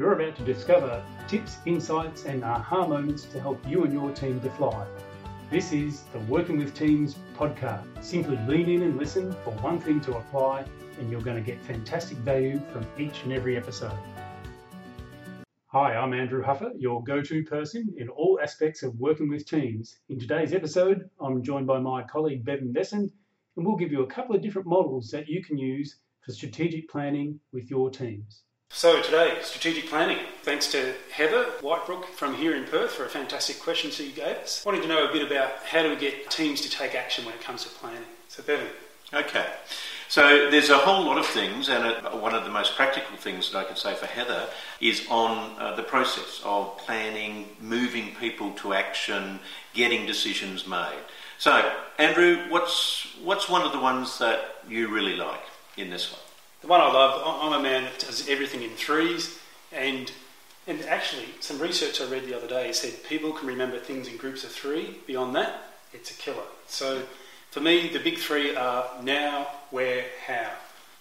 You're about to discover tips, insights, and aha moments to help you and your team to fly. This is the Working with Teams podcast. Simply lean in and listen for one thing to apply, and you're going to get fantastic value from each and every episode. Hi, I'm Andrew Huffer, your go to person in all aspects of working with teams. In today's episode, I'm joined by my colleague Bevan Bessen, and we'll give you a couple of different models that you can use for strategic planning with your teams. So today, strategic planning. Thanks to Heather Whitebrook from here in Perth for a fantastic question she gave us. Wanting to know a bit about how do we get teams to take action when it comes to planning. So Bevan. Okay. So there's a whole lot of things, and one of the most practical things that I can say for Heather is on uh, the process of planning, moving people to action, getting decisions made. So, Andrew, what's what's one of the ones that you really like in this one? The one I love, I'm a man that does everything in threes, and and actually, some research I read the other day said people can remember things in groups of three. Beyond that, it's a killer. So, for me, the big three are now, where, how.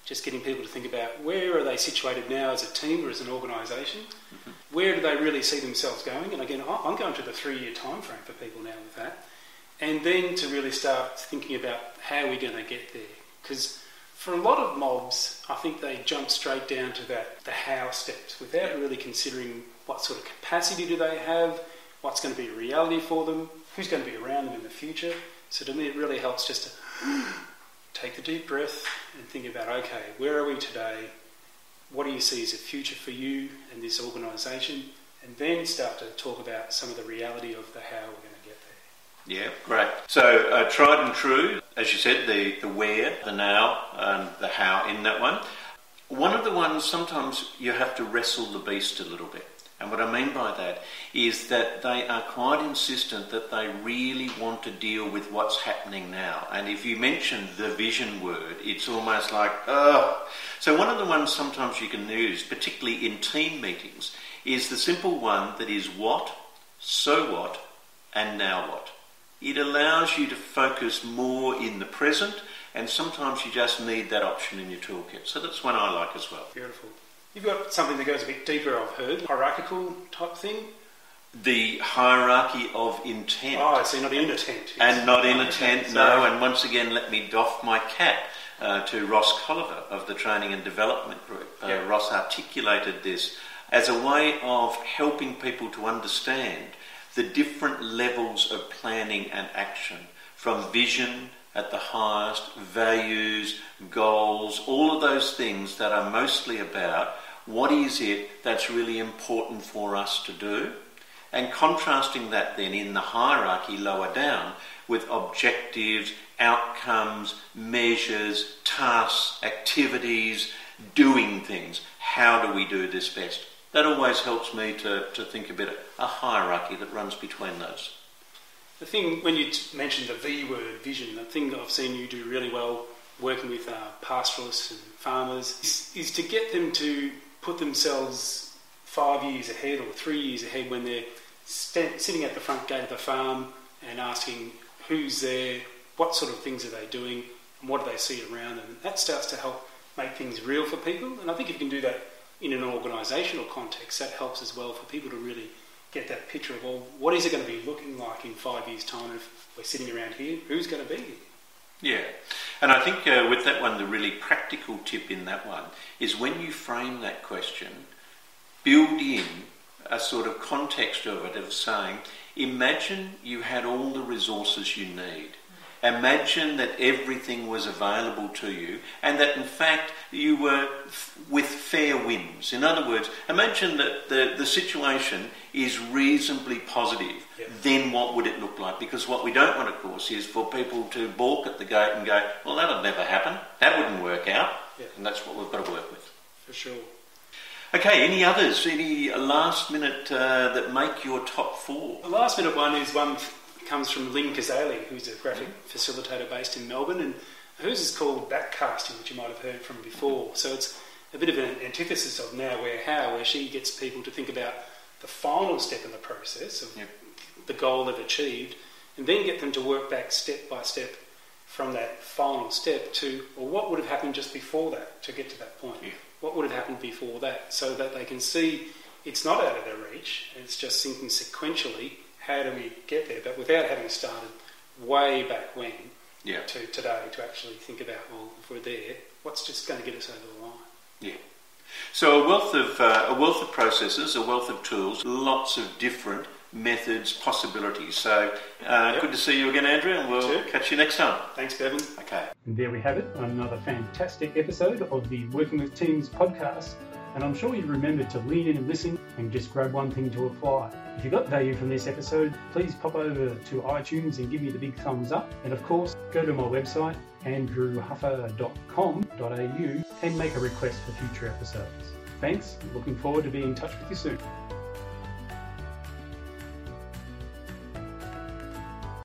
Just getting people to think about where are they situated now as a team or as an organisation? Mm-hmm. Where do they really see themselves going? And again, I'm going to the three-year time frame for people now with that. And then to really start thinking about how we're going to get there. Because for a lot of mobs, I think they jump straight down to that the how steps without really considering what sort of capacity do they have, what's going to be a reality for them, who's going to be around them in the future. So to me, it really helps just to take the deep breath and think about okay, where are we today? What do you see as a future for you and this organisation? And then start to talk about some of the reality of the how we're going to get there. yeah, great. So, uh, tried and true, as you said, the, the where, the now, and the how in that one. One of the ones sometimes you have to wrestle the beast a little bit. And what I mean by that is that they are quite insistent that they really want to deal with what's happening now. And if you mention the vision word, it's almost like, oh. So, one of the ones sometimes you can use, particularly in team meetings, is the simple one that is what, so what, and now what. It allows you to focus more in the present, and sometimes you just need that option in your toolkit. So that's one I like as well. Beautiful. You've got something that goes a bit deeper, I've heard, hierarchical type thing. The hierarchy of intent. Oh, so not in a tent. And not in a tent, no. And once again, let me doff my cap uh, to Ross Colliver of the Training and Development Group. Uh, yep. Ross articulated this as a way of helping people to understand the different levels of planning and action from vision at the highest, values, goals, all of those things that are mostly about what is it that's really important for us to do, and contrasting that then in the hierarchy lower down with objectives, outcomes, measures, tasks, activities, doing things. How do we do this best? That always helps me to, to think a bit a hierarchy that runs between those. The thing, when you mentioned the V word, vision, the thing that I've seen you do really well working with uh, pastoralists and farmers is, is to get them to put themselves five years ahead or three years ahead when they're st- sitting at the front gate of the farm and asking who's there, what sort of things are they doing, and what do they see around them. That starts to help make things real for people, and I think if you can do that in an organisational context, that helps as well for people to really get that picture of, well, what is it going to be looking like in five years' time if we're sitting around here? Who's going to be here? Yeah, and I think uh, with that one, the really practical tip in that one is when you frame that question, build in a sort of context of it of saying, imagine you had all the resources you need. Imagine that everything was available to you and that in fact you were f- with fair winds. In other words, imagine that the, the situation is reasonably positive. Yep. Then what would it look like? Because what we don't want, of course, is for people to balk at the gate and go, well, that'll never happen. That wouldn't work out. Yep. And that's what we've got to work with. For sure. Okay, any others? Any last minute uh, that make your top four? The last minute one is one comes from Lynne Cazaly, who's a graphic facilitator based in Melbourne, and hers is called backcasting, which you might have heard from before. So it's a bit of an antithesis of now, where, how, where she gets people to think about the final step in the process of yep. the goal they've achieved, and then get them to work back step by step from that final step to, well, what would have happened just before that to get to that point? Yeah. What would have happened before that? So that they can see it's not out of their reach. It's just thinking sequentially, how do we get there? But without having started way back when Yeah. to today to actually think about, well, if we're there, what's just going to get us over the line? Yeah. So a wealth of uh, a wealth of processes, a wealth of tools, lots of different methods, possibilities. So uh, Yep. good to see you again, Andrew, and we'll You too. catch you next time. Thanks, Bevan. Okay. And there we have it, another fantastic episode of the Working with Teams podcast. And I'm sure you remembered to lean in and listen and just grab one thing to apply. If you got value from this episode, please pop over to iTunes and give me the big thumbs up. And of course, go to my website, andrewhuffer.com.au, and make a request for future episodes. Thanks, looking forward to being in touch with you soon.